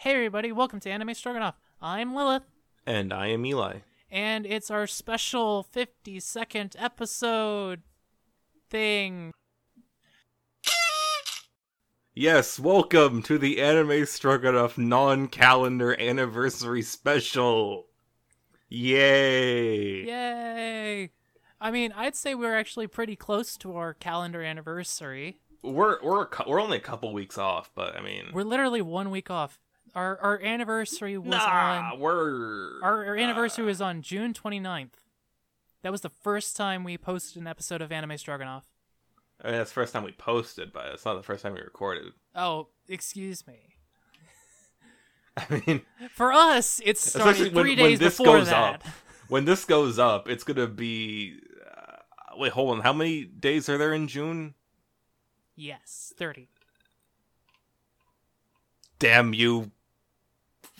Hey everybody, welcome to Anime Stroganoff. I'm Lilith, And I am Eli. and it's our special 50 second episode thing. Yes, welcome to the Anime Stroganoff non-calendar anniversary special. Yay! Yay! I mean, I'd say we're actually pretty close to our calendar anniversary. We're we're we're only a couple weeks off, but I mean, We're literally one week off. Our our anniversary was nah, on our, our anniversary uh, was on June 29th. That was the first time we posted an episode of Anime Stroganoff. I mean, that's the first time we posted, but it's not the first time we recorded. Oh, excuse me. I mean, For us, it's started when- three when days this before that. up. when this goes up, it's gonna be. Uh, wait, hold on. How many days are there in June? Yes, 30. Damn you!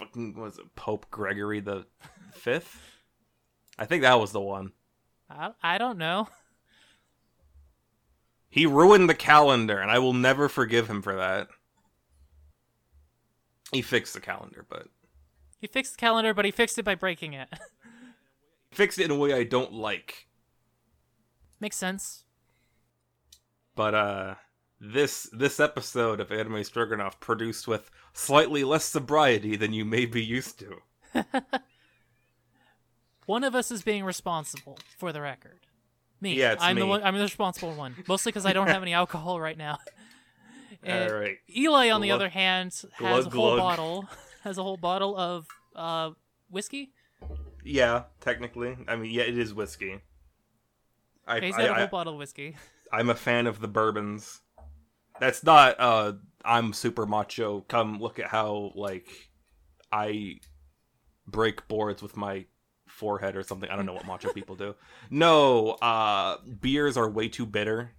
Fucking was it Pope Gregory the Fifth? I think that was the one. I, I don't know. He ruined the calendar, and I will never forgive him for that. He fixed the calendar, but He fixed the calendar, but he fixed it by breaking it. fixed it in a way I don't like. Makes sense. But uh this this episode of Anime Stroganoff produced with slightly less sobriety than you may be used to. One of us is being responsible, for the record. Me. Yeah, it's I'm the one. I'm the responsible one, mostly because I don't have any alcohol right now. And All right. Eli, on the other hand, has glug, a whole glug. bottle. Has a whole bottle of uh whiskey. Yeah, technically. I mean, yeah, it is whiskey. I, He's I, got a I, whole bottle of whiskey. I'm a fan of the bourbons. That's not uh I'm super macho. Come look at how like I break boards with my forehead or something. I don't know what macho people do. No, uh beers are way too bitter.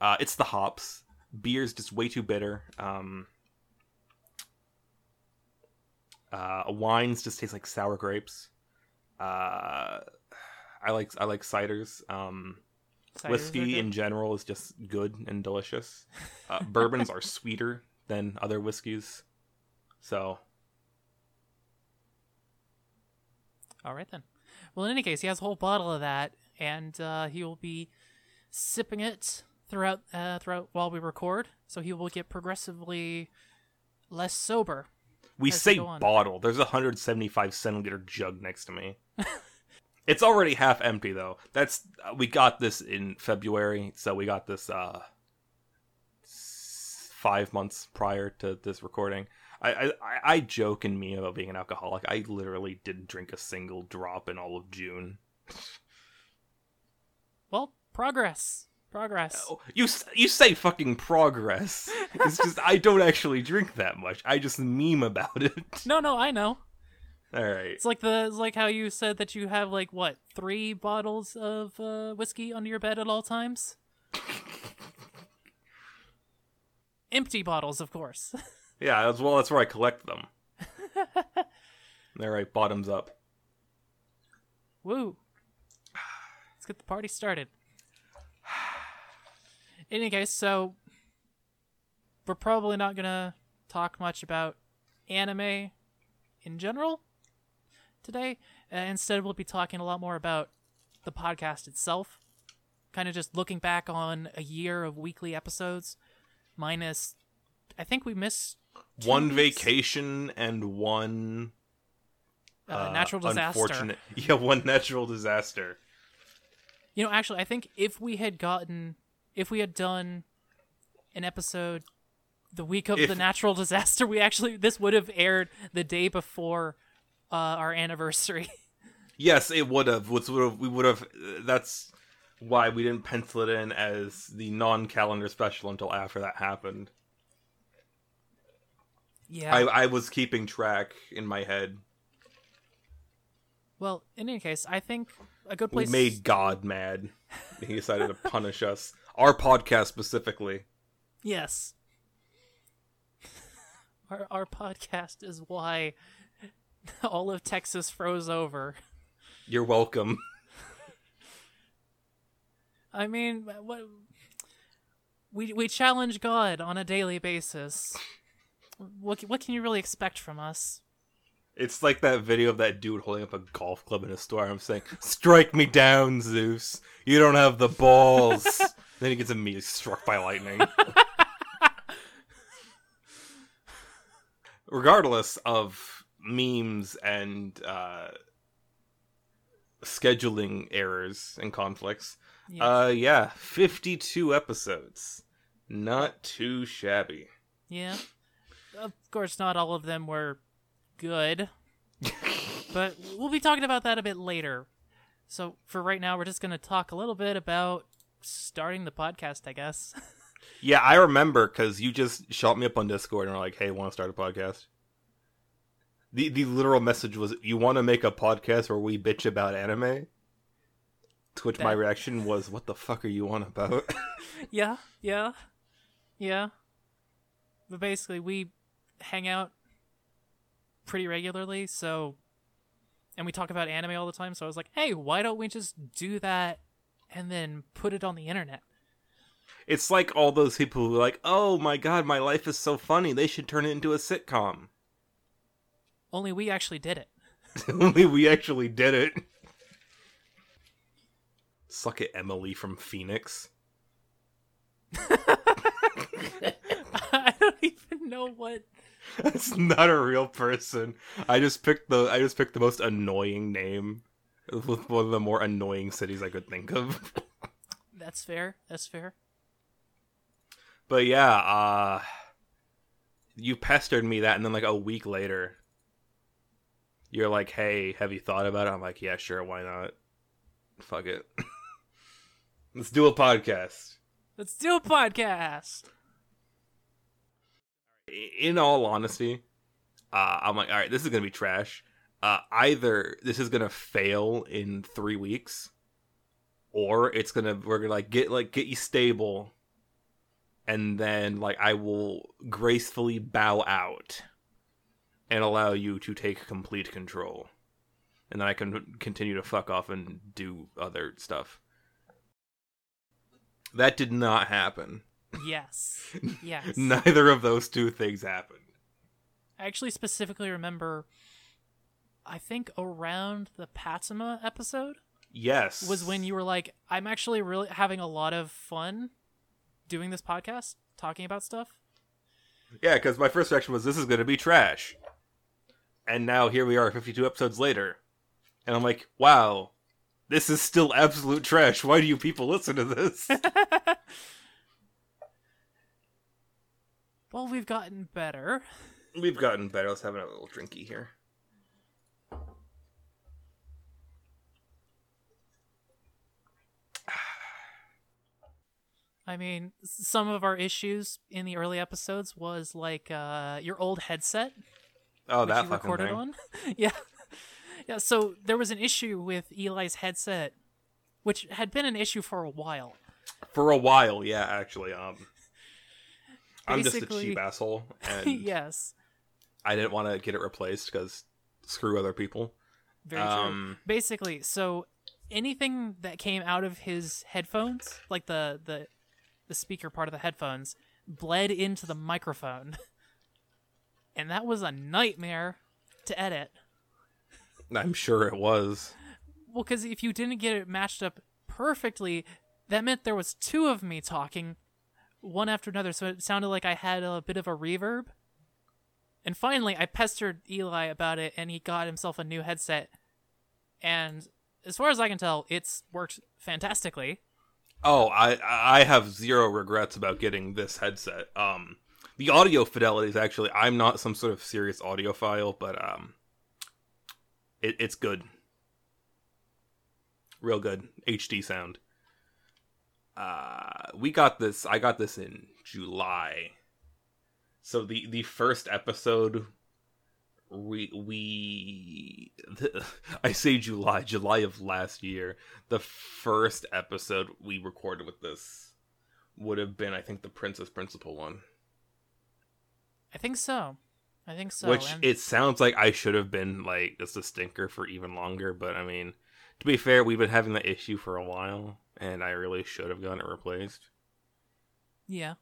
Uh it's the hops. Beer's just way too bitter. Um uh wines just taste like sour grapes. Uh I like I like ciders. Um whiskey in general is just good and delicious. Uh, bourbons are sweeter than other whiskeys, so All right then. Well, in any case, he has a whole bottle of that, and uh, he will be sipping it throughout uh, throughout while we record. So he will get progressively less sober. we As we say bottle. There's a 175 centiliter jug next to me. it's already half empty though. That's uh, we got this in February, so we got this uh five months prior to this recording. I, I I- joke and meme about being an alcoholic. I literally didn't drink a single drop in all of June. Well, progress, progress. Oh, you you say fucking progress. It's just I don't actually drink that much. I just meme about it. No, no, I know. All right. It's like the it's like how you said that you have like what three bottles of uh, whiskey under your bed at all times. Empty bottles, of course. Yeah, as well. That's where I collect them. All right, bottoms up. Woo. Let's get the party started. In any case, so we're probably not gonna talk much about anime in general today. Uh, instead, we'll be talking a lot more about the podcast itself. Kind of just looking back on a year of weekly episodes, minus, I think we missed One weeks? vacation and one uh, natural disaster. Yeah, one natural disaster. You know, actually, I think if we had gotten, if we had done an episode the week of If- the natural disaster, we actually this would have aired the day before uh, our anniversary. Yes, it would have. Would have. We would have. That's why we didn't pencil it in as the non-calendar special until after that happened. yeah. I, I was keeping track in my head. well, in any case, I think a good place. We made God mad. He decided to punish us. Our podcast specifically. yes. Our our podcast is why all of Texas froze over. You're welcome. I mean, what we we challenge God on a daily basis. what what can you really expect from us? It's like that video of that dude holding up a golf club in a store. I'm saying, "Strike me down, Zeus. You don't have the balls." then he gets immediately struck by lightning. Regardless of memes and uh, scheduling errors and conflicts, Yes. uh, yeah, 52 episodes. Not too shabby. yeah. Of course, not all of them were good, but we'll be talking about that a bit later. So for right now, we're just going to talk a little bit about starting the podcast, I guess. Yeah, I remember because you just shot me up on Discord and were like, "Hey, want to start a podcast?" The the literal message was, "You want to make a podcast where we bitch about anime?" To which my reaction was, "What the fuck are you on about?" yeah, yeah, yeah. But basically, we hang out pretty regularly, so and we talk about anime all the time. So I was like, hey, why don't we just do that and then put it on the internet? it's like all those people who are like, "Oh my god, my life is so funny. They should turn it into a sitcom." Only we actually did it. Only we actually did it. Suck it, Emily from Phoenix. I don't even know what. That's not a real person. I just picked the I just picked the most annoying name with one of the more annoying cities I could think of. That's fair. That's fair. But yeah, uh you pestered me that and then like a week later you're like, "Hey, have you thought about it?" I'm like, "Yeah, sure, why not?" Fuck it. Let's do a podcast. Let's do a podcast. in all honesty, uh, I'm like, all right, this is gonna be trash. Uh, either this is gonna fail in three weeks, or it's gonna we're gonna like get like get you stable, and then like I will gracefully bow out, and allow you to take complete control, and then I can continue to fuck off and do other stuff. That did not happen. Yes. Yes. Neither of those two things happened. I actually specifically remember, I think around the Patema episode Yes. was when you were like, I'm actually really having a lot of fun doing this podcast, talking about stuff. Yeah, because my first reaction was this is going to be trash. And now here we are 52 episodes later. And I'm like, wow, this is still absolute trash. Why do you people listen to this? Well, we've gotten better. We've gotten better. Let's have a little drinky here. I mean, some of our issues in the early episodes was like uh, your old headset, Oh, that you fucking recorded thing. on. yeah, yeah. So there was an issue with Eli's headset, which had been an issue for a while. For a while, yeah, actually. Um, I'm just a cheap asshole, and yes, I didn't want to get it replaced because screw other people. very true. Um, Basically, so anything that came out of his headphones, like the the the speaker part of the headphones, bled into the microphone, and that was a nightmare to edit. I'm sure it was. Well, because if you didn't get it matched up perfectly, that meant there was two of me talking, one after another. So it sounded like I had a bit of a reverb. And finally, I pestered Eli about it, and he got himself a new headset. And as far as I can tell, it's worked fantastically. Oh, I I have zero regrets about getting this headset. Um, the audio fidelity is actually I'm not some sort of serious audiophile, but um, it, it's good, real good HD sound. Uh, we got this. I got this in July. So the the first episode we we I say July, July of last year. The first episode we recorded with this would have been, I think, the Princess Principal one. I think so. I think so. Which and it sounds like I should have been like just a stinker for even longer, but I mean, to be fair, we've been having that issue for a while, and I really should have gotten it replaced. yeah.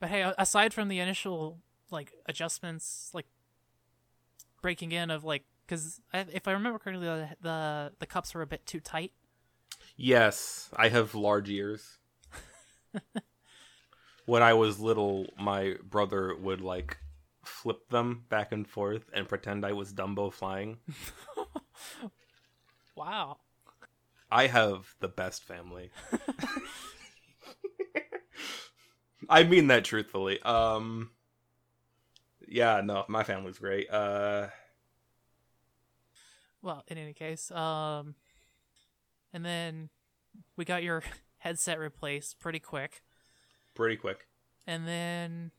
But hey, aside from the initial like adjustments, like breaking in of like, because if I remember correctly, the, the the cups were a bit too tight. Yes, I have large ears. when I was little, my brother would like flip them back and forth and pretend I was Dumbo flying. Wow. I have the best family. I mean that truthfully. Um Yeah, no, my family's great. Uh Well, in any case, um, and then we got your headset replaced pretty quick, pretty quick. and then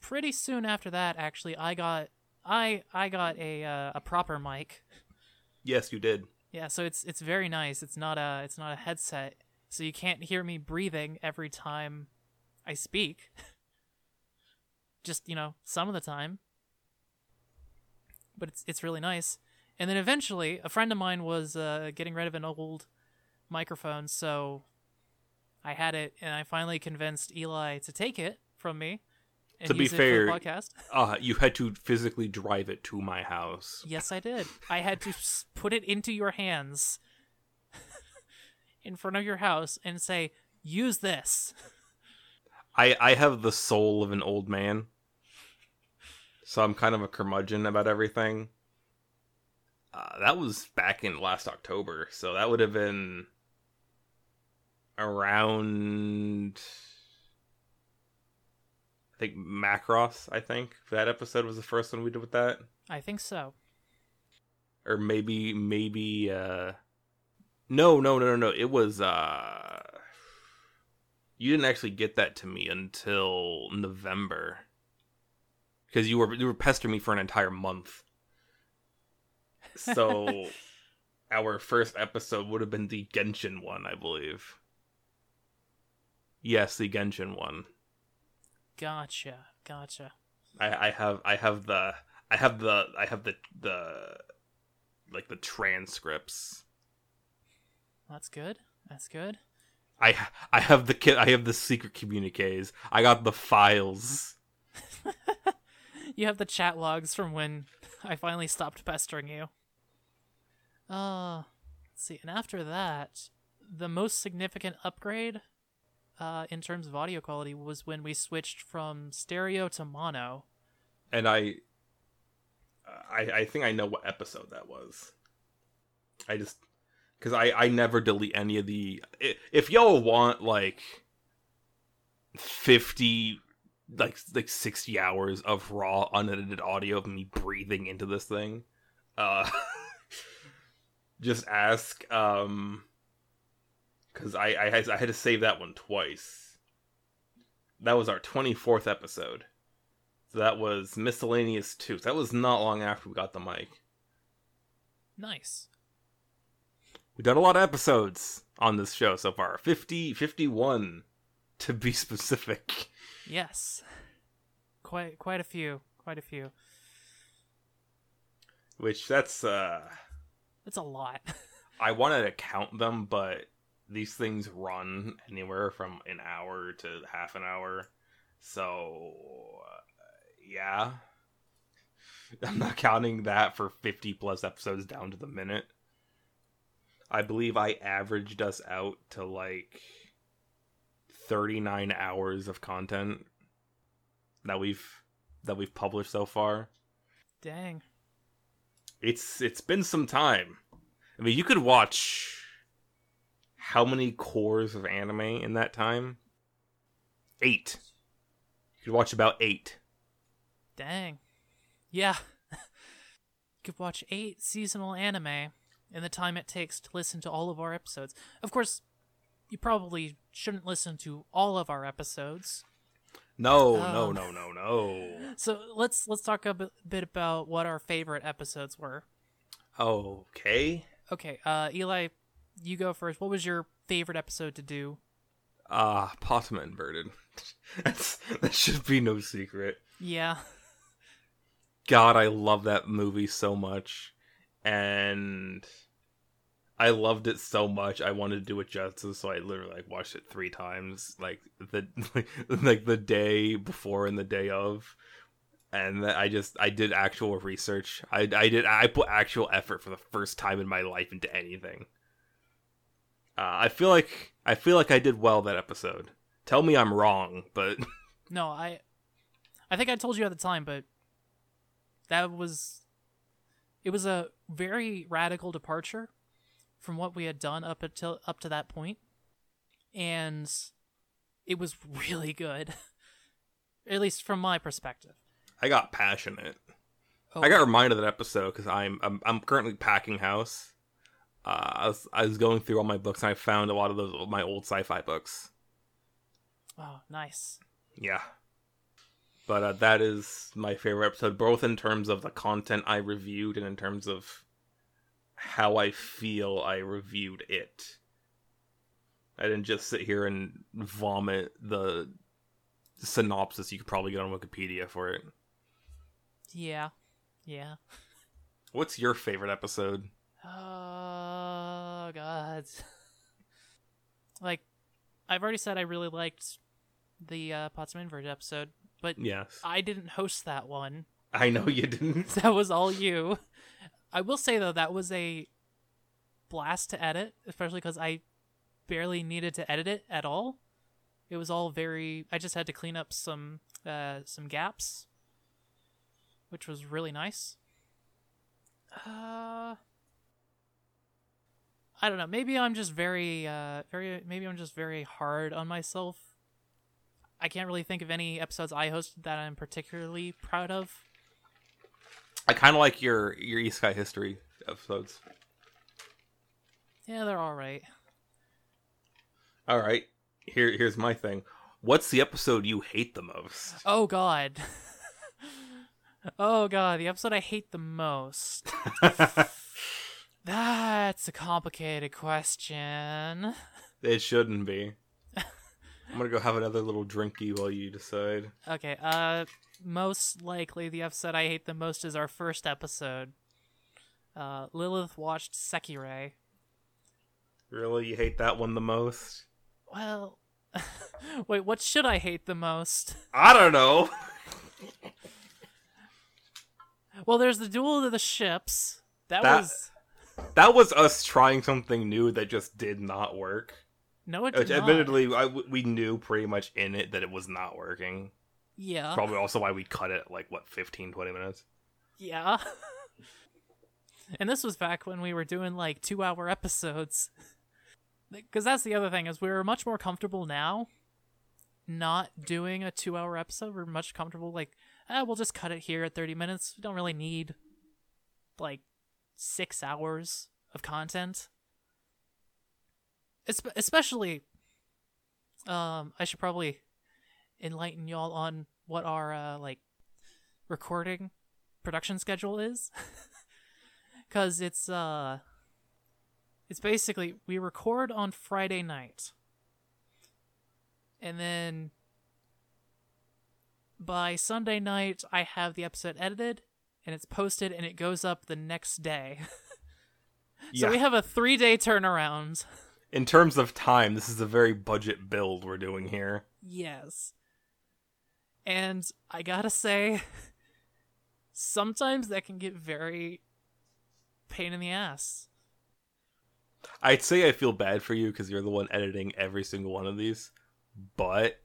pretty soon after that, actually, I got I I got a uh, a proper mic. Yes, you did. Yeah, so it's it's very nice. It's not a it's not a headset, so you can't hear me breathing every time I speak. Just you know, some of the time. But it's it's really nice. And then eventually, a friend of mine was uh, getting rid of an old microphone, so I had it, and I finally convinced Eli to take it from me. And To be fair- podcast. Uh you had to physically drive it to my house. Yes, I did. I had to put it into your hands in front of your house and say, "Use this." I I have the soul of an old man. So I'm kind of a curmudgeon about everything. Uh, that was back in last October, so that would have been around I think Macross, I think. That episode was the first one we did with that. I think so. Or maybe maybe uh No, no, no, no, no. It was uh you didn't actually get that to me until November. Because you were you were pestering me for an entire month. So our first episode would have been the Genshin one, I believe. Yes, the Genshin one. Gotcha. Gotcha. I, I have I have the I have the I have the the like the transcripts. That's good. That's good. I I have the kit. I have the secret communiques. I got the files. You have the chat logs from when I finally stopped pestering you. Uh, let's see. And after that, the most significant upgrade uh, in terms of audio quality was when we switched from stereo to mono. And I I I think I know what episode that was. I just cuz I I never delete any of the if y'all want like 50 like like 60 hours of raw unedited audio of me breathing into this thing uh just ask um cuz I, I had- I had to save that one twice that was our 24th episode so that was miscellaneous 2 so that was not long after we got the mic Nice. we've done a lot of episodes on this show so far 50 51 to be specific Yes. Quite quite a few. Quite a few. which that's uh That's a lot. I wanted to count them, but these things run anywhere from an hour to half an hour. So, uh, yeah. I'm not counting that for 50 plus episodes down to the minute. I believe I averaged us out to like 39 hours of content that we've that we've published so far. Dang. It's it's been some time. I mean, you could watch how many cores of anime in that time? Eight. You could watch about eight. Dang. Yeah. you could watch eight seasonal anime in the time it takes to listen to all of our episodes. Of course, you probably shouldn't listen to all of our episodes. No, no, Um. no, no, no. So let's let's talk a bit, bit about what our favorite episodes were. Okay. Okay, uh, Eli, you go first. What was your favorite episode to do? Ah, Patema Inverted. That's that should be no secret. Yeah. God, I love that movie so much. And I loved it so much. I wanted to do it justice, so I literally like watched it three times, like the like the day before and the day of, and I just I did actual research. I I did I put actual effort for the first time in my life into anything. Uh, I feel like I feel like I did well that episode. Tell me I'm wrong, but No, I I think I told you at the time, but that was it was a very radical departure from what we had done up until up to that. And it was really good. At least from my perspective. I got passionate. Oh, I got reminded of that episode because I'm, I'm I'm currently packing house. Uh, I was I was going through all my books and I found a lot of those my old sci-fi books. oh nice. Yeah, but uh, that is my favorite episode, both in terms of the content I reviewed and in terms of how I feel I reviewed it. I didn't just sit here and vomit the synopsis you could probably get on Wikipedia for it. Yeah. Yeah. What's your favorite episode? Oh god. like I've already said I really liked the uh Patema Inverted episode, but Yes, I didn't host that one. I know you didn't. That was all you. I will say though that was a blast to edit, especially cuz I barely needed to edit it at all. It was all very I just had to clean up some uh some gaps, which was really nice. Uh I don't know. Maybe I'm just very, uh, very. Maybe I'm just very hard on myself. I can't really think of any episodes I hosted that I'm particularly proud of. I kind of like your your Isekai history episodes. Yeah, they're all right. All right, here here's my thing. What's the episode you hate the most? Oh God. oh God, the episode I hate the most. That's a complicated question. it shouldn't be. I'm gonna go have another little drinky while you decide. Okay, uh, most likely the episode I hate the most is our first episode. Uh, Lilith watched Sekirei. Really, you hate that one the most? Well, wait, what should I hate the most? I don't know. Well, there's the duel of the ships. That, That- was That was us trying something new that just did not work. no, it Which, not. admittedly, I, we knew pretty much in it that it was not working. Yeah, Probably also why we cut it like what 15, 20 minutes. yeah. and this was back when we were doing like two-hour episodes. Because that's the other thing is we're much more comfortable now, not doing a two-hour episode. We're much comfortable like, ah, we'll just cut it here at thirty minutes. We don't really need like six hours of content. Espe- especially, um, I should probably enlighten y'all on what our uh, like recording production schedule is, because it's uh, it's basically we record on Friday night, and then by Sunday night I have the episode edited and it's posted and it goes up the next day. so Yeah. we have a three day turnaround. In terms of time, this is a very budget build we're doing here. Yes. And I gotta say, sometimes that can get very pain in the ass. I'd say I feel bad for you because you're the one editing every single one of these, but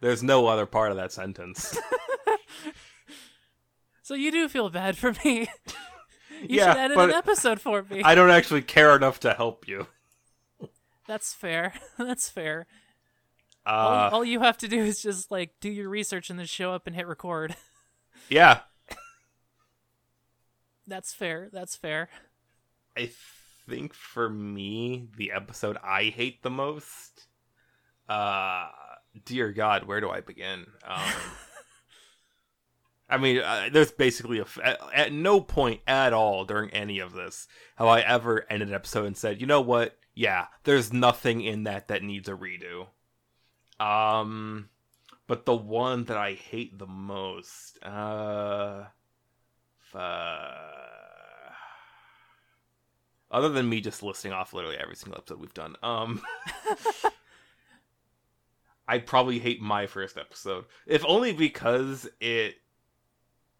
there's no other part of that sentence. So you do feel bad for me. you Yeah, should edit an episode for me. I don't actually care enough to help you. That's fair. That's fair. all, Uh, all you have to do is just like do your research and then show up and hit record. yeah, That's fair. That's fair. I think for me, the episode I hate the most. Uh, dear God, where do I begin? Um, I mean, uh, there's basically a f- at, at no point at all during any of this have I ever ended an episode and said, you know what? Yeah, there's nothing in that that needs a redo. Um, but the one that I hate the most, uh, uh other than me just listing off literally every single episode we've done. Um, I'd probably hate my first episode, if only because it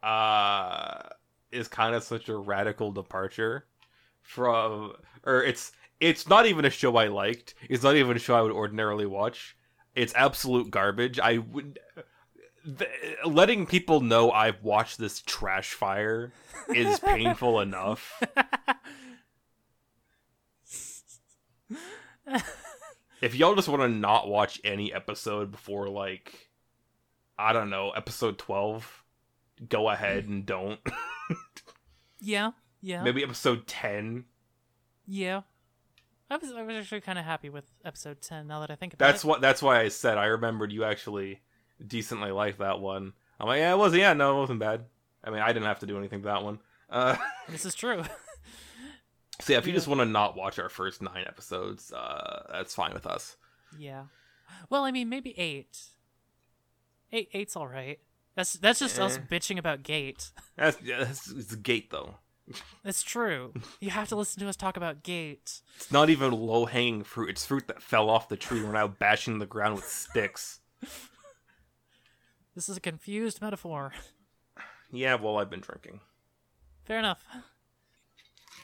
uh is kind of such a radical departure from, or it's it's not even a show I liked. It's not even a show I would ordinarily watch. It's absolute garbage. I would. The, letting people know I've watched this trash fire is painful enough. if y'all just want to not watch any episode before like I don't know, episode 12, go ahead and don't. Yeah, yeah, Maybe episode 10. yeah. I was I was actually kind of happy with episode ten. Now that I think about That's it, what that's why I said I remembered you actually decently liked that one. I'm like, yeah, it wasn't yeah, no, it wasn't bad. I mean, I didn't have to do anything to that one. Uh this is true. so yeah, if you Yeah. just want to not watch our first 9 episodes, uh that's fine with us. yeah. Well, I mean, maybe eight. Eight, eight's all right. That's that's just us Eh. bitching about Gate. That's yeah, that's it's gate though. It's true. You have to listen to us talk about Gate. It's not even low hanging fruit. It's fruit that fell off the tree. We're now bashing the ground with sticks. This is a confused metaphor. Yeah, well, I've been drinking. Fair enough.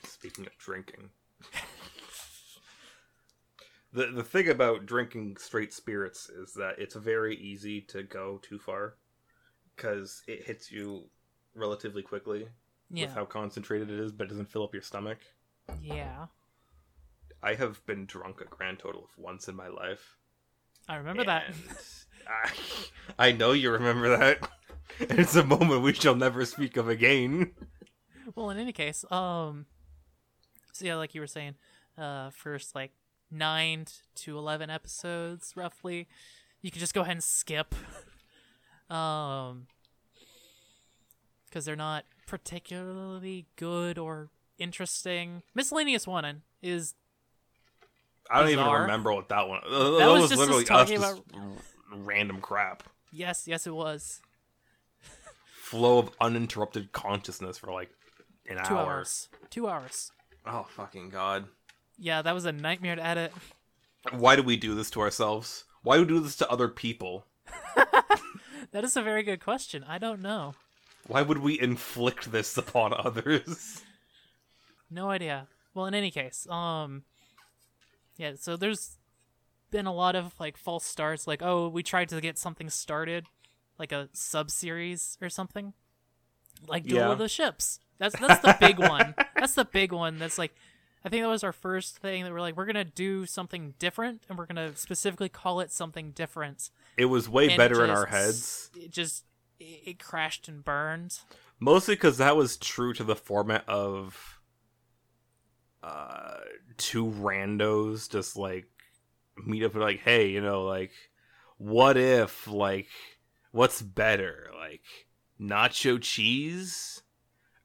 Speaking of drinking, the the thing about drinking straight spirits is that it's very easy to go too far because it hits you relatively quickly Yeah. with how concentrated it is, but it doesn't fill up your stomach. Yeah. I have been drunk a grand total of once in my life. I remember that. I, I know you remember that. And it's a moment we shall never speak of again. Well, in any case, um, so yeah, like you were saying, uh, first like nine to eleven episodes, roughly, you can just go ahead and skip, um, because they're not particularly good or interesting. Miscellaneous one is I don't Bizarre. even remember what that one. That, That was was, literally us just random crap. yes, yes, it was Flow of uninterrupted consciousness for like an two hour. hours, two hours. Oh fucking god! Yeah, that was a nightmare to edit. Why do we do this to ourselves? Why do we do this to other people? That is a very good question. I don't know. Why would we inflict this upon others? No idea. Well, in any case, um, yeah. So there's been a lot of like false starts. Like, oh, we tried to get something started, like a sub series or something, like Duel Yeah. of the Ships. That's that's the big one. That's the big one. That's like, I think that was our first thing that we're like, we're gonna do something different, and we're gonna specifically call it something different. It was way And better it in our heads, It just it, it crashed and burned. mostly because that was true to the format of uh two randos just like meet up and like, hey, you know, like, what if like, what's better, like nacho cheese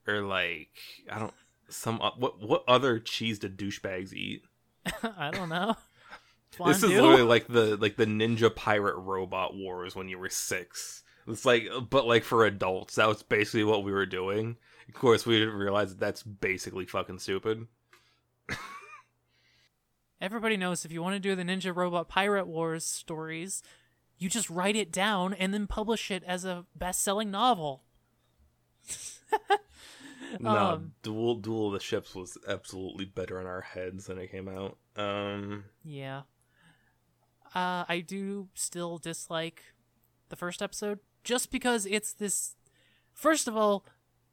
or like I don't some o- what what other cheese do douchebags eat? I don't know. This is literally like the like the Ninja Pirate Robot Wars when you were six. It's like, but like for adults, that was basically what we were doing. Of course, we didn't realize that that's basically fucking stupid. Everybody knows if you want to do the Ninja Robot Pirate Wars stories, you just write it down and then publish it as a best-selling novel. No, Um, Duel Duel of the Ships was absolutely better in our heads than it came out. Um, Yeah. Uh, I do still dislike the first episode just because it's this. First of all,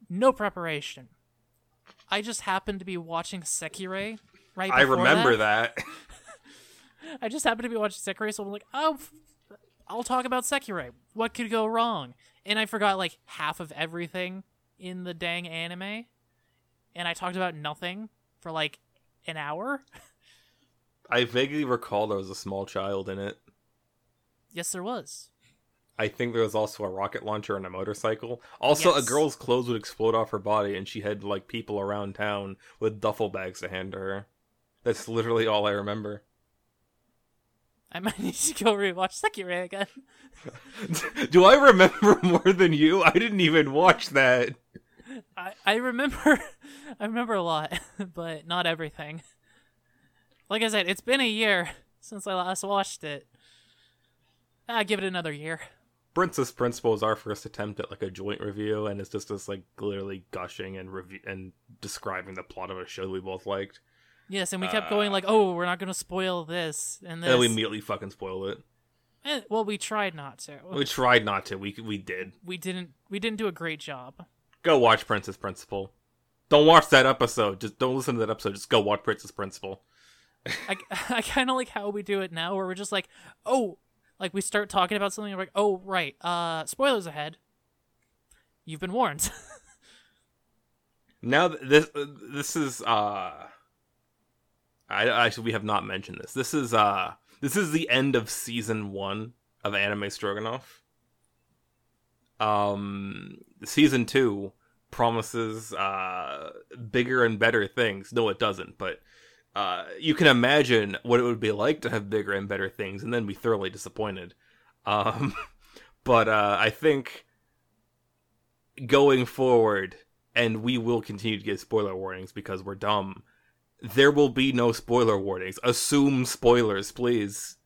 no preparation. I just happened to be watching Sekirei right I remember that. that. I just happened to be watching Sekirei, so I'm like, oh, I'll talk about Sekirei. What could go wrong? And I forgot like half of everything in the dang anime, and I talked about nothing for like an hour. I vaguely recall there was a small child in it. Yes, there was. I think there was also a rocket launcher and a motorcycle. Also, Yes. a girl's clothes would explode off her body, and she had like people around town with duffel bags to hand to her. That's literally all I remember. I might need to go rewatch Sekirei again. Do I remember more than you? I didn't even watch that. I I remember I remember a lot, but not everything. Like I said, it's been a year since I last watched it. I give it another year. Princess Principal is our first attempt at like a joint review, and it's just us like literally gushing and review and describing the plot of a show we both liked. Yes, and we kept going like, "Oh, we're not going to spoil this," and then we immediately fucking spoiled it. Eh, well, we tried not to. We tried not to. We we did. We didn't. We didn't do a great job. Go watch Princess Principal. Don't watch that episode. Just don't listen to that episode. Just go watch Princess Principal. I, I kind of like how we do it now, where we're just like, oh, like we start talking about something, we're like, oh, right, uh, spoilers ahead. You've been warned. Now th- this this is uh I actually we have not mentioned this. This is uh this is the end of season 1 of Anime Stroganoff. Um season 2 promises uh bigger and better things. No it doesn't, but uh you can imagine what it would be like to have bigger and better things and then be thoroughly disappointed. Um but uh I think going forward and we will continue to give spoiler warnings because we're dumb. There will be no spoiler warnings. Assume spoilers, please.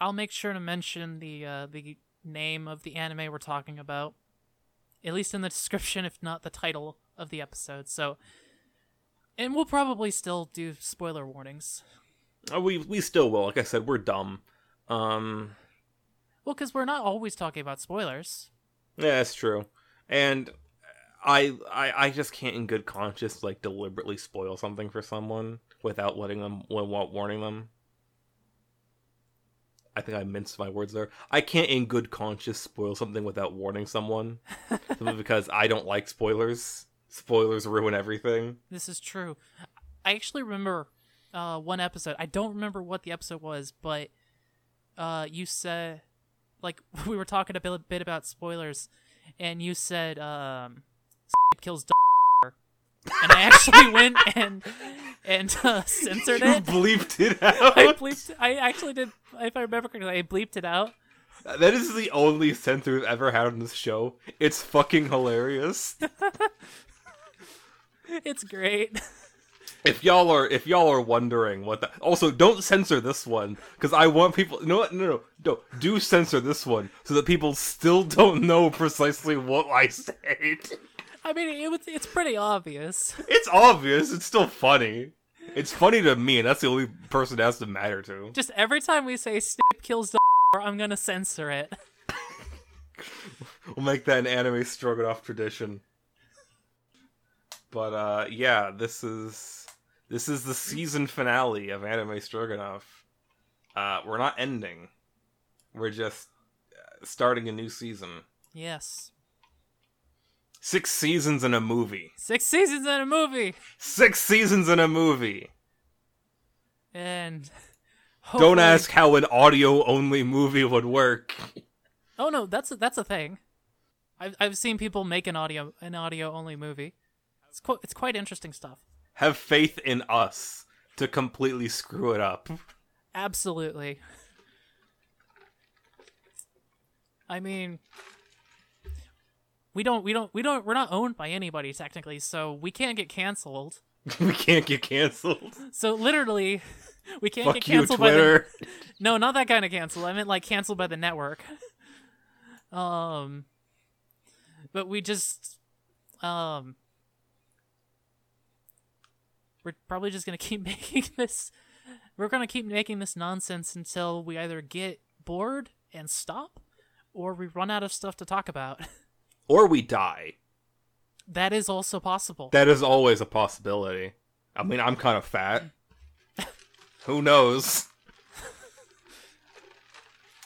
I'll make sure to mention the uh, the name of the anime we're talking about, at least in the description, if not the title of the episode. So, and we'll probably still do spoiler warnings. Uh, we we still will. Like I said, we're dumb. Um, Well, because we're not always talking about spoilers. yeah, that's true. And I, I I just can't, in good conscience, like deliberately spoil something for someone without letting them, without warning them. I think I minced my words there. I can't, in good conscience, spoil something without warning someone, simply because I don't like spoilers. Spoilers ruin everything. This is true. I actually remember uh, one episode. I don't remember what the episode was, but uh, you said, like, we were talking a bit, bit about spoilers, and you said, um, kills dog. And I actually went and and uh, censored it. You it. bleeped it out. I bleeped. I actually did. If I remember correctly, I bleeped it out. That is the only censor we've ever had on this show. It's fucking hilarious. It's great. if y'all are if y'all are wondering what that also don't censor this one because I want people no no no no do censor this one so that people still don't know precisely what I said. I mean, it was. It's pretty obvious. It's obvious. It's still funny. It's funny to me, and that's the only person it has to matter to. Just every time we say "Snip kills the I'm gonna censor it. We'll make that an anime stroganoff tradition. But uh yeah, this is this is the season finale of Anime Stroganoff. Uh we're not ending. We're just uh, starting a new season. Yes. Six seasons in a movie. Six seasons in a movie, Six seasons in a movie. and Don't ask how an audio only movie would work. Oh no, that's a, that's a thing. I've I've seen people make an audio an audio only movie. It's quite it's quite interesting stuff. Have faith in us to completely screw it up. Absolutely. I mean, we don't we don't we don't we're not owned by anybody technically, so we can't get canceled. we can't get canceled. So literally, we can't Fuck get you, canceled by the Twitter. No, not that kind of cancel. I meant like canceled by the network. um but we just um we're probably just going to keep making this we're going to keep making this nonsense until we either get bored and stop or we run out of stuff to talk about. Or we die. that is also possible. That is always a possibility. I mean, I'm kind of fat. Who knows?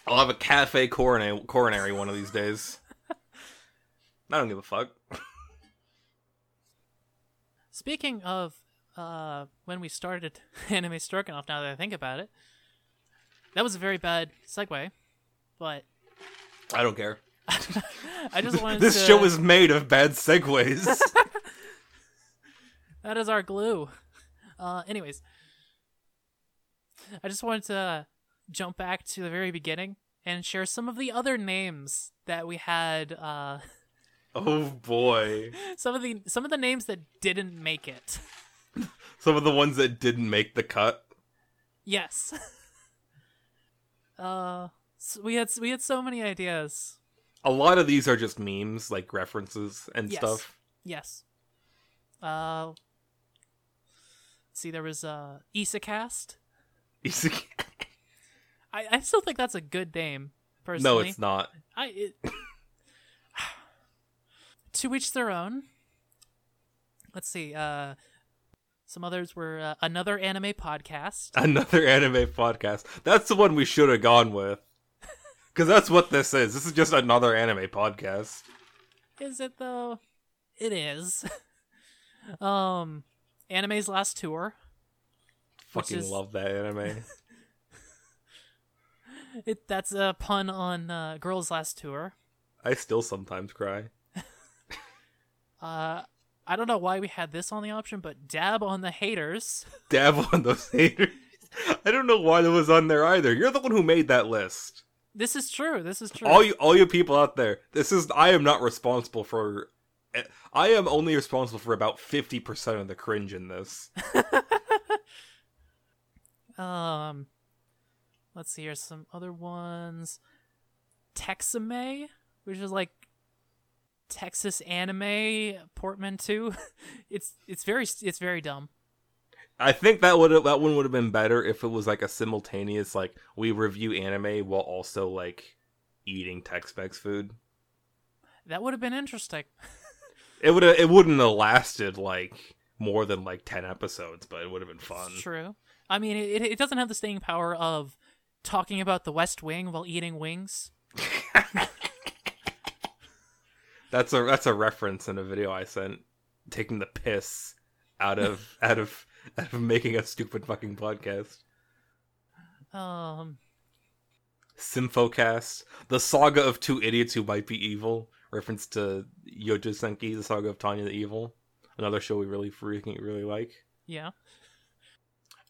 I'll have a cafe coronary, coronary one of these days. I don't give a fuck. Speaking of uh, when we started Anime Stroganoff, now that I think about it, that was a very bad segue, but I don't care. I just wanted This to. show is made of bad segues. That is our glue. Uh, anyways, I just wanted to jump back to the very beginning and share some of the other names that we had. Uh, Oh boy. some of the some of the names that didn't make it. Some of the ones that didn't make the cut. Yes. uh, so we had we had so many ideas. A lot of these are just memes, like references and Yes. stuff. Yes. Uh, see, there was uh Isacast. I I still think that's a good name. Personally. No, it's not. I it, to each their own. Let's see. Uh, some others were uh, another anime podcast. Another anime podcast. That's the one we should have gone with. Because that's what this is. This is just another anime podcast. Is it though? It is. um, anime's last tour. Fucking is- love that anime. It that's a pun on uh, girls' last tour. I still sometimes cry. Uh, I don't know why we had this on the option, but dab on the haters. Dab on those haters. I don't know why that was on there either. You're the one who made that list. This is true. This is true. All you, all you people out there. This is. I am not responsible for. I am only responsible for about fifty percent of the cringe in this. Um, let's see. Here's some other ones. Texame, which is like Texas anime portmanteau. it's it's very it's very dumb. I think that would that one would have been better if it was like a simultaneous like we review anime while also like eating Tex-Mex food. That would have been interesting. It would it wouldn't have lasted like more than like ten episodes, but it would have been fun. True. I mean, it it doesn't have the staying power of talking about the West Wing while eating wings. That's a that's a reference in a video I sent, taking the piss out of out of out of making a stupid fucking podcast. Um, Symphocast, the saga of two idiots who might be evil, reference to Yojo Senki, the saga of Tanya the Evil, another show we really freaking really like. yeah.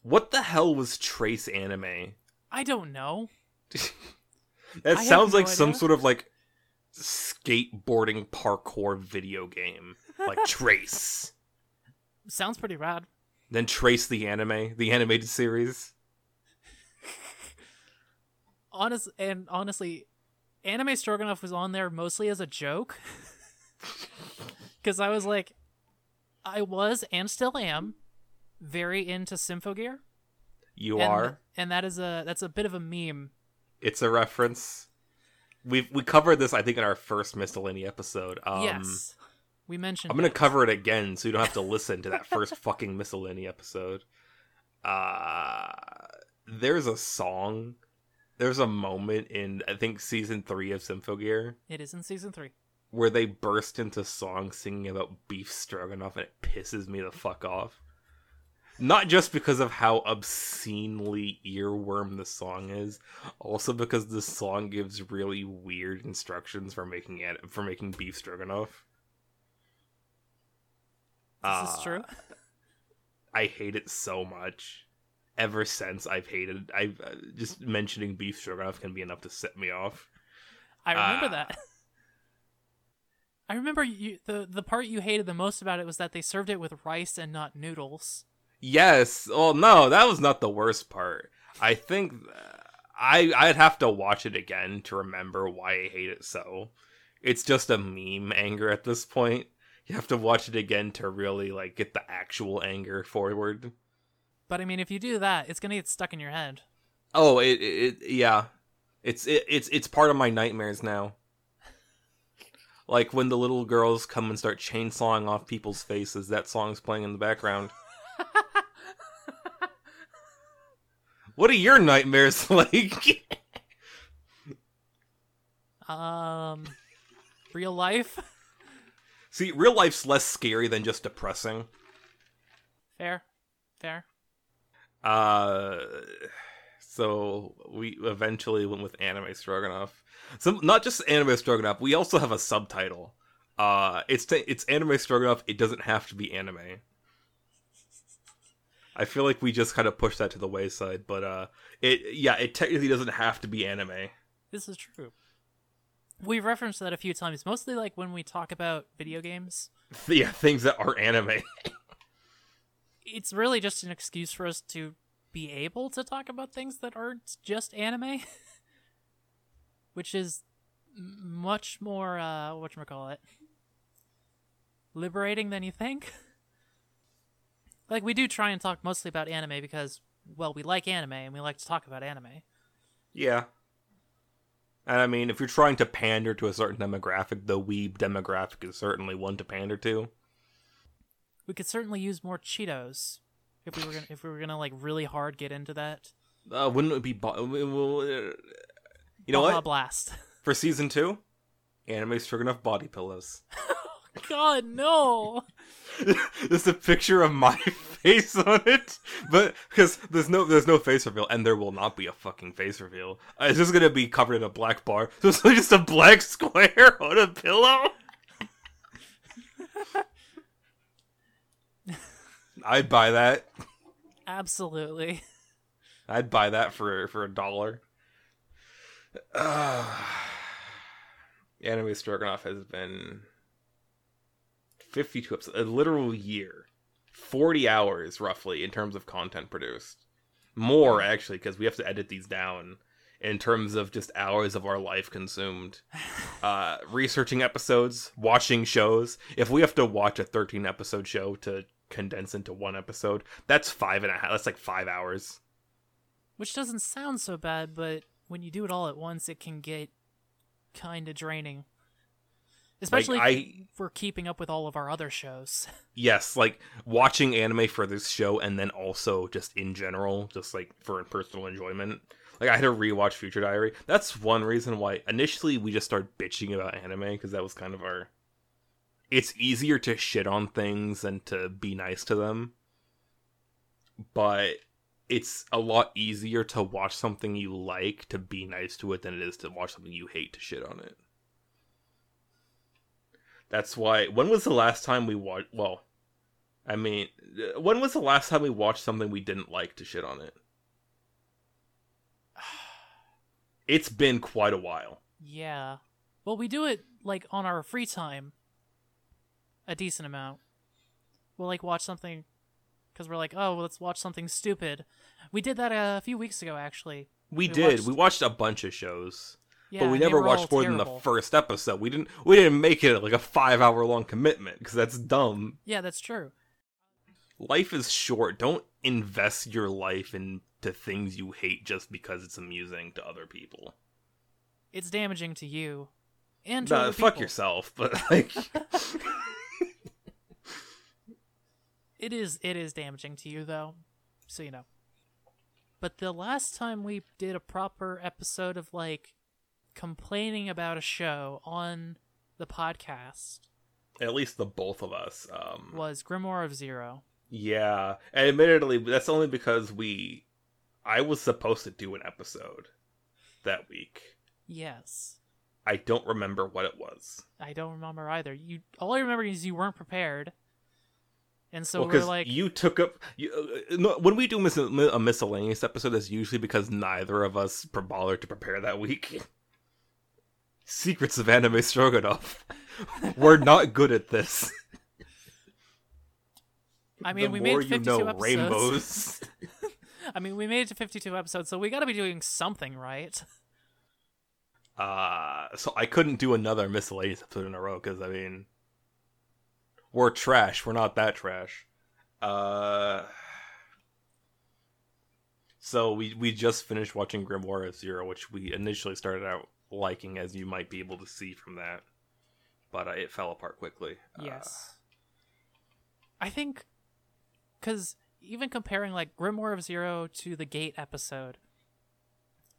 What the hell was Trace Anime? I don't know. That I sounds no like some sort of like skateboarding parkour video game, like Trace. Sounds pretty rad. Then Trace the anime, the animated series. Honest and honestly, Anime Stroganoff was on there mostly as a joke. Because I was like, I was and still am very into Symphogear. You and, are. and that is a that's a bit of a meme. It's a reference. We've we covered this, I think, in our first miscellany episode. Um, yes, we mentioned. I'm gonna cover it again, so you don't have to listen to that first fucking miscellany episode. Uh, there's a song. There's a moment in I think season three of Symphogear It is in season three. where they burst into song singing about beef stroganoff, and it pisses me the fuck off. Not just because of how obscenely earworm the song is, also because the song gives really weird instructions for making it for making beef stroganoff. This is Uh, true. I hate it so much. Ever since I've hated, I've uh, just mentioning beef stroganoff can be enough to set me off. I remember ah. that. I remember you the the part you hated the most about it was that they served it with rice and not noodles. Yes. Well, no, that was not the worst part. I think uh, I I'd have to watch it again to remember why I hate it so. It's just a meme anger at this point. You have to watch it again to really like get the actual anger forward. But I mean, if you do that, it's gonna get stuck in your head. Oh, it, it, it yeah. It's it, it's it's part of my nightmares now. Like when the little girls come and start chainsawing off people's faces, that song's playing in the background. what are your nightmares like? Um, real life, See, real life's less scary than just depressing. fair, fair. Uh, so we eventually went with anime stroganoff. So not just anime stroganoff. We also have a subtitle. Uh, it's t- it's anime stroganoff. It doesn't have to be anime. I feel like we just kind of pushed that to the wayside, but uh, it yeah, it technically doesn't have to be anime. This is true. We've referenced that a few times, mostly like when we talk about video games. Yeah, things that are anime. It's really just an excuse for us to be able to talk about things that aren't just anime, which is much more uh what call it liberating than you think. like we do try and talk mostly about anime because well, we like anime and we like to talk about anime. yeah. And I mean, if you're trying to pander to a certain demographic, the weeb demographic is certainly one to pander to. We could certainly use more Cheetos if we were gonna if we were gonna like really hard get into that. Uh, wouldn't it be? Bo- uh, you know Baja what? Blast. For season two, anime enough body pillows. God no. There's a picture of my face on it, but because there's no there's no face reveal, and there will not be a fucking face reveal. Uh, It's just gonna be covered in a black bar, so it's just a black square on a pillow. I'd buy that. Absolutely. I'd buy that for for a dollar. Uh, Anime Stroganoff has been 52 episodes, a literal year, 40 hours roughly in terms of content produced. More actually, because we have to edit these down in terms of just hours of our life consumed. Uh, researching episodes, watching shows. If we have to watch a 13 episode show to condense into one episode, that's five and a half. That's like five hours. Which doesn't sound so bad, but when you do it all at once, it can get kind of draining. Especially I- if we're keeping up with all of our other shows. yes like watching anime for this show and then also just in general just like for personal enjoyment. Like i had to rewatch future diary. That's one reason why initially we just started bitching about anime because that was kind of our it's easier to shit on things than to be nice to them. But it's a lot easier to watch something you like to be nice to it than it is to watch something you hate to shit on it that's why. When was the last time we watched? Well, I mean, when was the last time we watched something we didn't like to shit on it? It's been quite a while. yeah. Well, we do it like on our free time. A decent amount. We'll like watch something because we're like, oh, let's watch something stupid. We did that a few weeks ago, actually. We, We did. watched- We watched a bunch of shows, Yeah, but we never watched more than the first episode. We didn't. We didn't make it like a five hour long commitment because that's dumb. Yeah, that's true. Life is short. Don't invest your life into things you hate just because it's amusing to other people. It's damaging to you and to Nah, fuck people. yourself. But like, It is it is damaging to you though, so you know. But the last time we did a proper episode of like complaining about a show on the podcast at least the both of us. Um, was Grimoire of Zero. Yeah, and admittedly, that's only because we, I was supposed to do an episode that week. Yes. I don't remember what it was. I don't remember either. You all I remember is you weren't prepared. And so well, we're like you took up. You, uh, no, when we do mis- a miscellaneous episode, that's usually because neither of us bothered to prepare that week. Secrets of Anime Stroganoff. We're not good at this. I mean the we made you 52 know, episodes. rainbows. I mean we made it to 52 episodes, so we got to be doing something, right? Uh, so I couldn't do another miscellaneous episode in a row because I mean, we're trash. We're not that trash. Uh, so we we just finished watching Grimoire of Zero, which we initially started out liking, as you might be able to see from that, but uh, it fell apart quickly. Uh, Yes. I think cuz even comparing like Grimoire of Zero to the Gate episode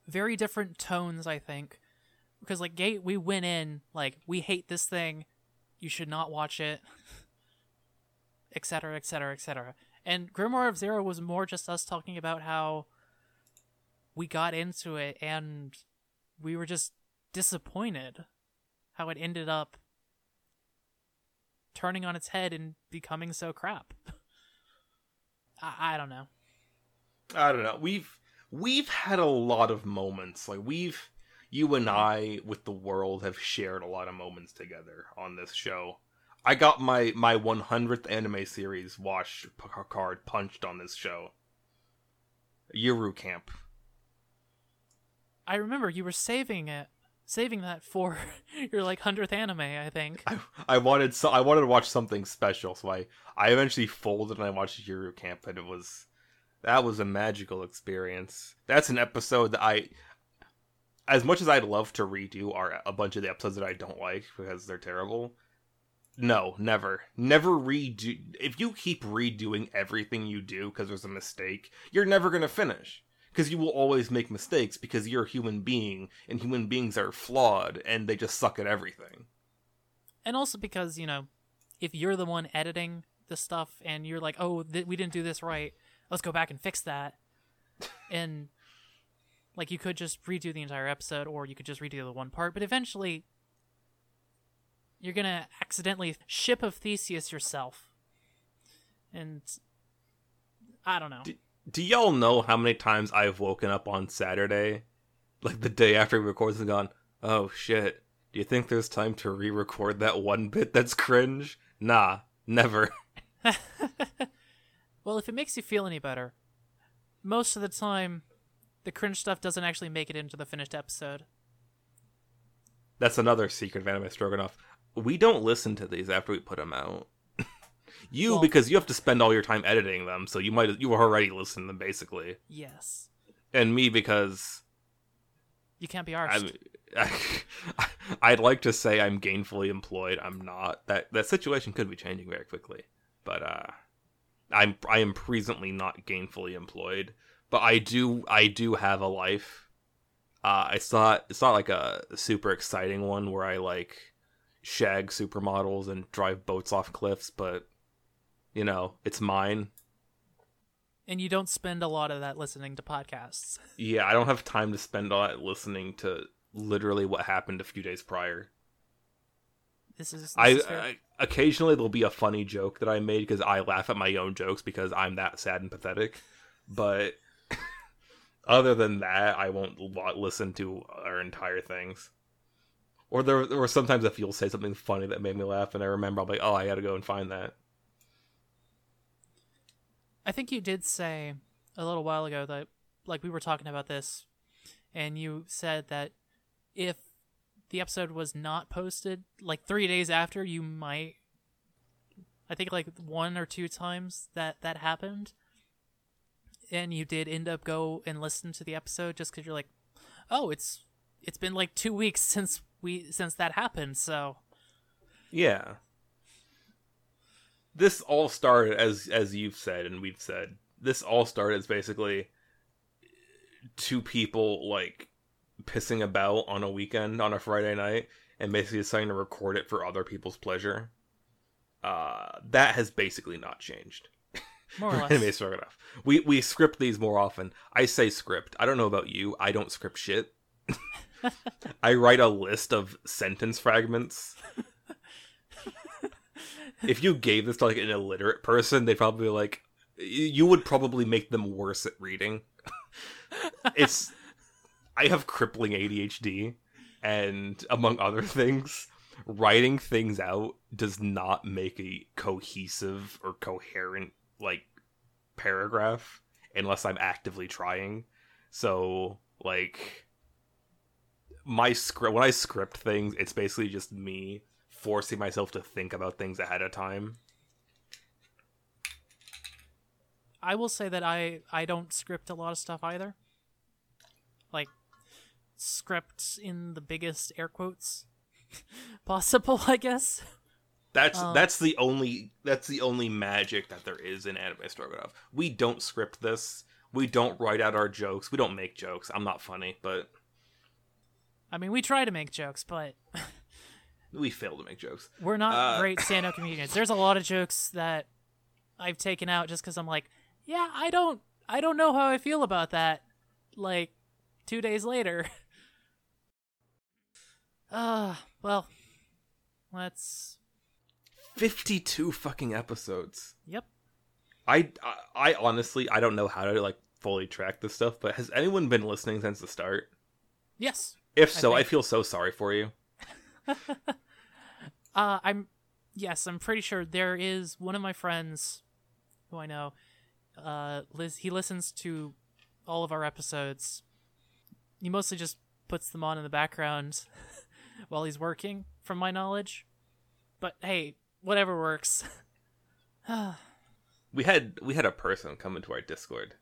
very different tones, I think. Because like Gate we went in like we hate this thing, you should not watch it, etc., etc., etc. And Grimoire of Zero was more just us talking about how we got into it and we were just disappointed how it ended up turning on its head and becoming so crap. I, I don't know. I don't know. We've we've had a lot of moments. Like we've you and I with the world have shared a lot of moments together on this show. I got my my 100th anime series watch p- card punched on this show. Yuru Camp. I remember you were saving it, saving that for your like hundredth anime. I think. I, I wanted so I wanted to watch something special, so I I eventually folded and I watched Yuru Camp, and it was that was a magical experience. That's an episode that I, as much as I'd love to redo, are a bunch of the episodes that I don't like because they're terrible. No, never, never redo. If you keep redoing everything you do because there's a mistake, you're never gonna finish because you will always make mistakes because you're a human being and human beings are flawed and they just suck at everything. and also because you know, if you're the one editing the stuff and you're like, oh, th- we didn't do this right, let's go back and fix that, and like you could just redo the entire episode or you could just redo the one part, but eventually. You're gonna accidentally ship of Theseus yourself, and I don't know. Do y'all know how many times I've woken up on Saturday, like the day after we record, and gone, "Oh shit! Do you think there's time to re-record that one bit that's cringe?" Nah, never. Well, if it makes you feel any better, most of the time, the cringe stuff doesn't actually make it into the finished episode. That's another secret of Anime Stroganoff. We don't listen to these after we put them out. You, Well- because you have to spend all your time editing them, so you might you already listened to them basically. Yes. And me because You can't be arsed. I'm, I'd like to say I'm gainfully employed. I'm not. That that situation could be changing very quickly. But uh, I'm I am presently not gainfully employed. But I do I do have a life. Uh, it's not it's not like a super exciting one where I like shag supermodels and drive boats off cliffs, but you know it's mine. and you don't spend a lot of that listening to podcasts. Yeah, I don't have time to spend all that listening to literally what happened a few days prior. This is. This I, is. I occasionally there'll be a funny joke that I made because I laugh at my own jokes because I'm that sad and pathetic. But other than that, I won't listen to our entire things. Or there, were sometimes if you'll say something funny that made me laugh, and I remember I'll be like, oh, I got to go and find that. I think you did say a little while ago that, like, we were talking about this, and you said that if the episode was not posted, like three days after, you might. I think like one or two times that that happened, and you did end up go and listen to the episode just because you're like, oh, it's it's been like two weeks since we since that happened, so Yeah. This all started as as you've said and we've said. This all started as basically two people like pissing about on a weekend on a Friday night and basically deciding to record it for other people's pleasure. Uh, that has basically not changed. more or less. We we script these more often. I say script. I don't know about you. I don't script shit. I write a list of sentence fragments. if you gave this to like an illiterate person, they'd probably like you would probably make them worse at reading. it's I have crippling ADHD and among other things, writing things out does not make a cohesive or coherent like paragraph unless I'm actively trying. So like my script when I script things, it's basically just me forcing myself to think about things ahead of time. I will say that I I don't script a lot of stuff either. Like scripts in the biggest air quotes possible, I guess. That's Um, that's the only that's the only magic that there is in anime stroganoff. We don't script this. We don't write out our jokes. We don't make jokes. I'm not funny, but I mean, we try to make jokes, but we fail to make jokes. we're not Uh, great stand-up comedians. There's a lot of jokes that I've taken out just because I'm like, yeah, I don't, I don't know how I feel about that. Like two days later. Uh, well, let's. 52 fucking episodes. Yep. I, I I honestly I don't know how to like fully track this stuff, but has anyone been listening since the start? Yes. If so, I, think- feel so sorry for you. Uh, I'm yes, I'm pretty sure there is one of my friends who I know. Uh, lis- he listens to all of our episodes. He mostly just puts them on in the background while he's working, from my knowledge. But hey, whatever works. We had we had a person come into our Discord.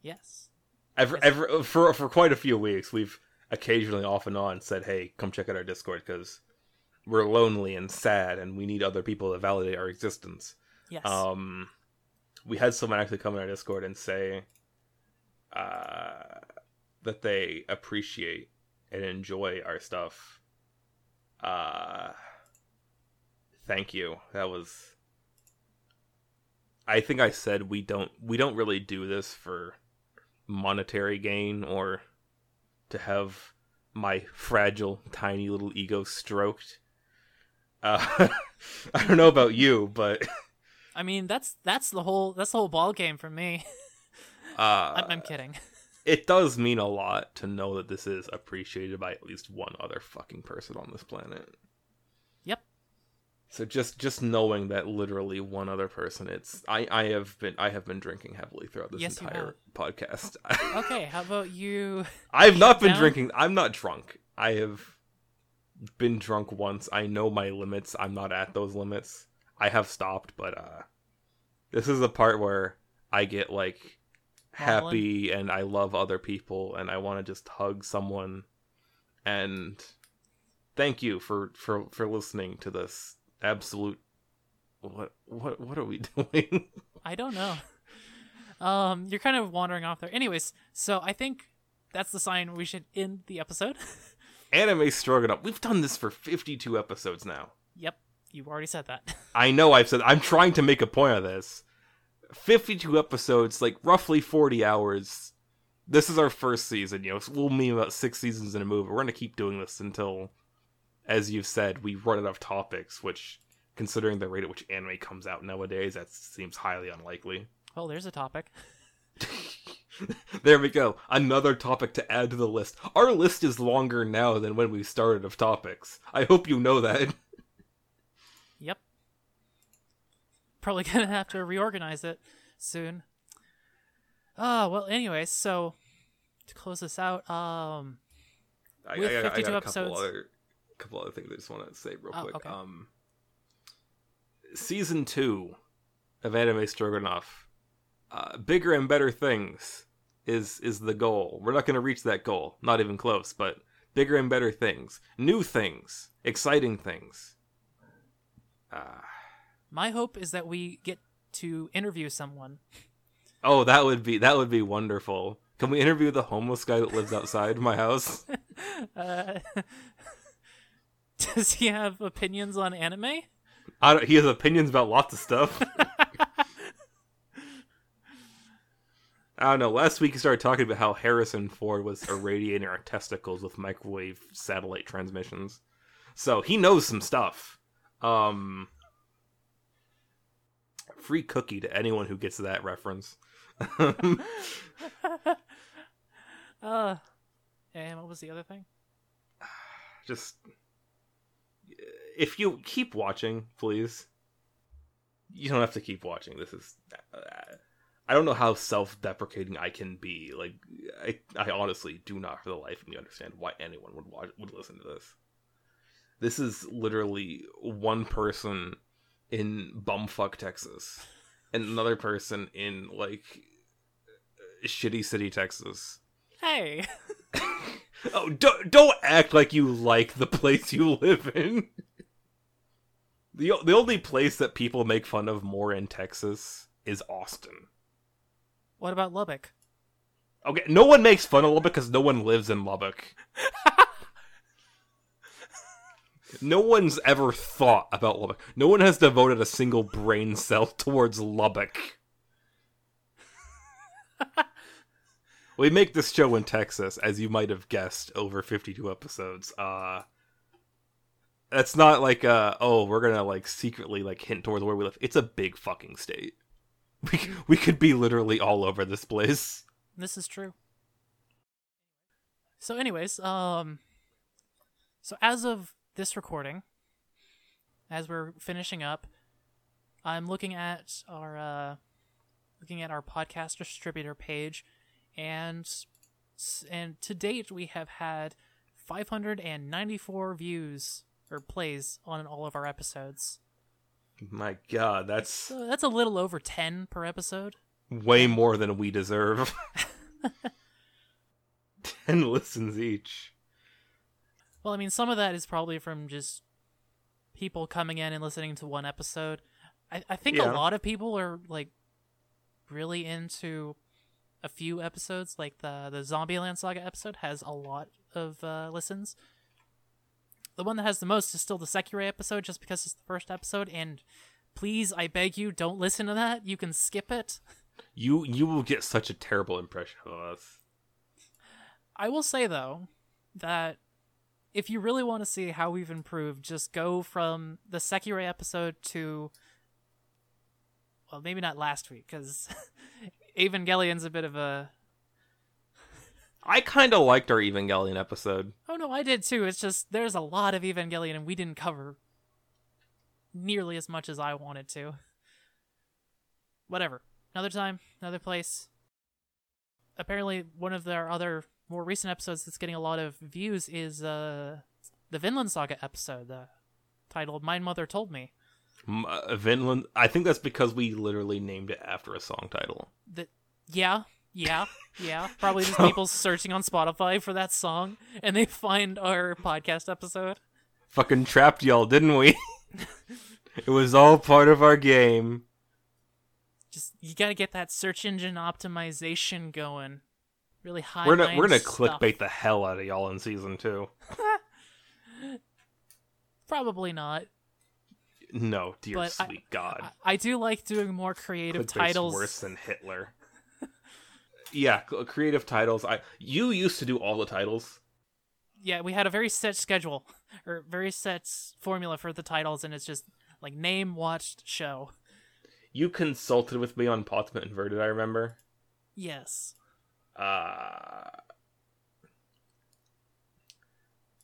yes. Ever, ever for for quite a few weeks, we've occasionally off and on said, "Hey, come check out our Discord because we're lonely and sad, and we need other people to validate our existence." Yes. Um, we had someone actually come in our Discord and say uh, that they appreciate and enjoy our stuff. Uh, thank you. That was. I think I said we don't we don't really do this for monetary gain or to have my fragile tiny little ego stroked. Uh, I don't know about you, but I mean, that's that's the whole that's the whole ball game for me. uh, I'm, I'm kidding. it does mean a lot to know that this is appreciated by at least one other fucking person on this planet. So just just knowing that literally one other person, it's I I have been I have been drinking heavily throughout this Yes, entire podcast. Okay, how about you? I've not been down? drinking. I'm not drunk. I have been drunk once. I know my limits. I'm not at those limits. I have stopped, but uh this is the part where I get like happy and I love other people and I want to just hug someone and thank you for for for listening to this absolute what what what are we doing? I don't know. Um, you're kind of wandering off there. Anyways, so I think that's the sign we should end the episode. Anime stroganoff. We've done this for 52 episodes now. yep, you already said that. I know I've said I'm trying to make a point of this. 52 episodes, like roughly 40 hours. This is our first season, you know. We'll mean about six seasons in a movie. We're gonna keep doing this until, as you've said, we run out of topics. Which, considering the rate at which anime comes out nowadays, that seems highly unlikely. well, there's a topic. there we go. Another topic to add to the list. Our list is longer now than when we started of topics. I hope you know that. Yep. Probably gonna have to reorganize it soon. Ah, well. Anyways, so to close this out, um, I, With I, got- I 52 got a episodes- other, couple other things I just want to say real Oh, quick. okay. Um, season two of Anime Stroganoff, uh, bigger and better things is is the goal. We're not going to reach that goal, not even close. But bigger and better things, new things, exciting things. Uh, my hope is that we get to interview someone. oh, that would be that would be wonderful. Can we interview the homeless guy that lives outside my house? Uh, does he have opinions on anime? I don't, he has opinions about lots of stuff. I don't know. Last week he started talking about how Harrison Ford was irradiating our testicles with microwave satellite transmissions. So he knows some stuff. Um, free cookie to anyone who gets that reference. Uh, and what was the other thing? Just if you keep watching, please. You don't have to keep watching. This is uh, I don't know how self-deprecating I can be. Like I I honestly do not for the life of me understand why anyone would watch would listen to this. This is literally one person in bumfuck Texas and another person in like shitty city Texas. Hey, Oh, don't don't act like you like the place you live in. The The only place that people make fun of more in Texas is Austin. what about Lubbock? Okay, no one makes fun of Lubbock because no one lives in Lubbock. no one's ever thought about Lubbock. No one has devoted a single brain cell towards Lubbock. we make this show in Texas, as you might have guessed, over 52 episodes. Uh that's not like uh oh, we're gonna like secretly like hint towards where we live. It's a big fucking state. We we could be literally all over this place. This is true. So, anyways, um, So as of this recording, as we're finishing up, I'm looking at our uh, looking at our podcast distributor page, and and to date we have had 594 views or plays on all of our episodes. My God, that's So that's a little over 10 per episode. way more than we deserve. Ten listens each. Well, I mean, some of that is probably from just people coming in and listening to one episode. I, I think Yeah. a lot of people are like really into a few episodes. Like the the Zombieland Saga episode has a lot of uh, listens. The one that has the most is still the Sekirei episode, just because it's the first episode. And please, I beg you, don't listen to that. You can skip it. You you will get such a terrible impression of us. I will say though that if you really want to see how we've improved, just go from the Sekirei episode to well, maybe not last week because Evangelion's a bit of a I kind of liked our Evangelion episode. oh no, I did too. It's just there's a lot of Evangelion and we didn't cover nearly as much as I wanted to. Whatever, another time, another place. Apparently, one of their other more recent episodes that's getting a lot of views is uh the Vinland Saga episode, uh, titled "My Mother Told Me." M- uh, Vinland. I think that's because we literally named it after a song title. That yeah, yeah, yeah. Probably just So- people searching on Spotify for that song and they find our podcast episode. Fucking trapped y'all, didn't we? it was all part of our game. Just you gotta get that search engine optimization going. Really high. we're gonna we're gonna stuff. clickbait the hell out of y'all in season two. Probably not. No, dear But I- sweet God. I, I do like doing more creative Clickbait's titles. worse than Hitler. Yeah, creative titles. I you used to do all the titles. Yeah, we had a very set schedule or very set formula for the titles, and it's just like name, watched, show. You consulted with me on Patema Inverted. I remember. Yes. Uh,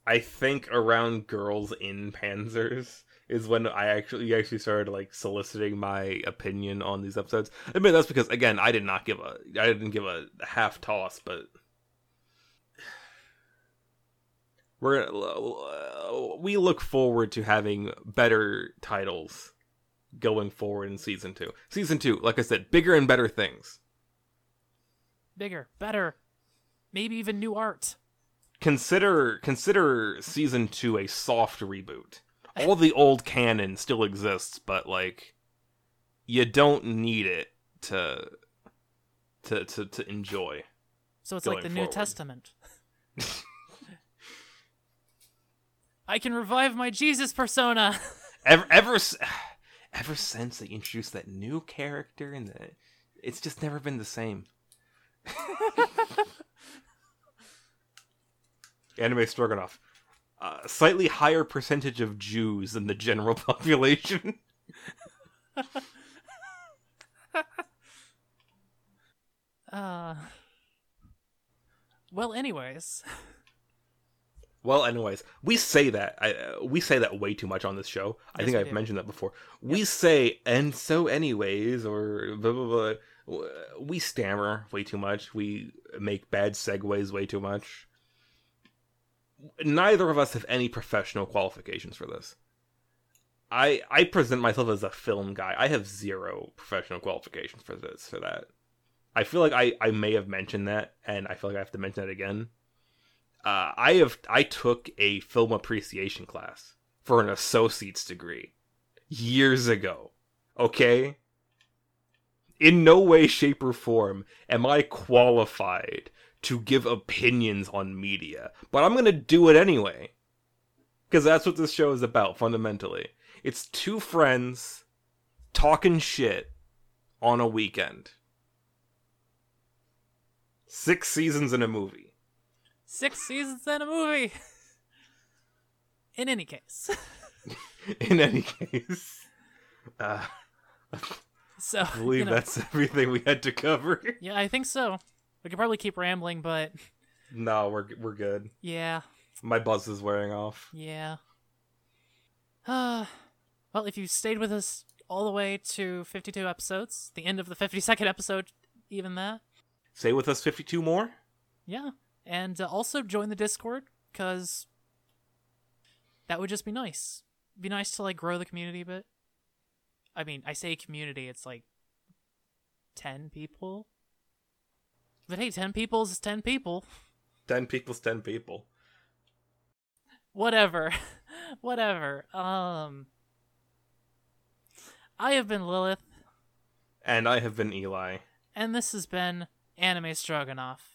I think around Girls und Panzers is when I actually you actually started like soliciting my opinion on these episodes. I mean that's because again I did not give a I didn't give a half toss, but we're gonna- we look forward to having better titles going forward in season two. Season two, like I said, bigger and better things. Bigger, better, maybe even new art. consider consider season two a soft reboot. All the old canon still exists, but like you don't need it to to to, to enjoy. So it's like the New. Testament. I can revive my Jesus persona. Ever ever ever since they introduced that new character and the it's just never been the same. Anime Stroganoff. Uh, slightly higher percentage of Jews than the general population. Uh. Well, anyways, Well, anyways, we say that I, uh, we say that way too much on this show. I think I've do. mentioned that before. We say and so, anyways, or blah blah blah. We stammer way too much. We make bad segues way too much. Neither of us have any professional qualifications for this. I I present myself as a film guy. I have zero professional qualifications for this for that. I feel like I I may have mentioned that, and I feel like I have to mention it again uh, I have I took a film appreciation class for an associate's degree years ago. Okay? In no way, shape, or form am I qualified to give opinions on media, but I'm gonna do it anyway. Because that's what this show is about, fundamentally. It's two friends talking shit on a weekend. Six seasons in a movie. six seasons in a movie. In any case, in any case uh, so i believe you know, that's everything we had to cover yeah, I think so. We could probably keep rambling, but no we're we're good yeah. My buzz is wearing off. Yeah. Uh, well, if you stayed with us all the way to 52 episodes, the end of the 52nd episode, even that, Stay with us 52 more? yeah. And uh, also join the Discord, because that would just be nice. Be nice to, like, grow the community a bit. I mean, I say community, it's like 10 people. But hey, 10 people is 10 people. 10 people's 10 people. whatever whatever um i have been lilith And I have been Eli. and this has been anime stroganoff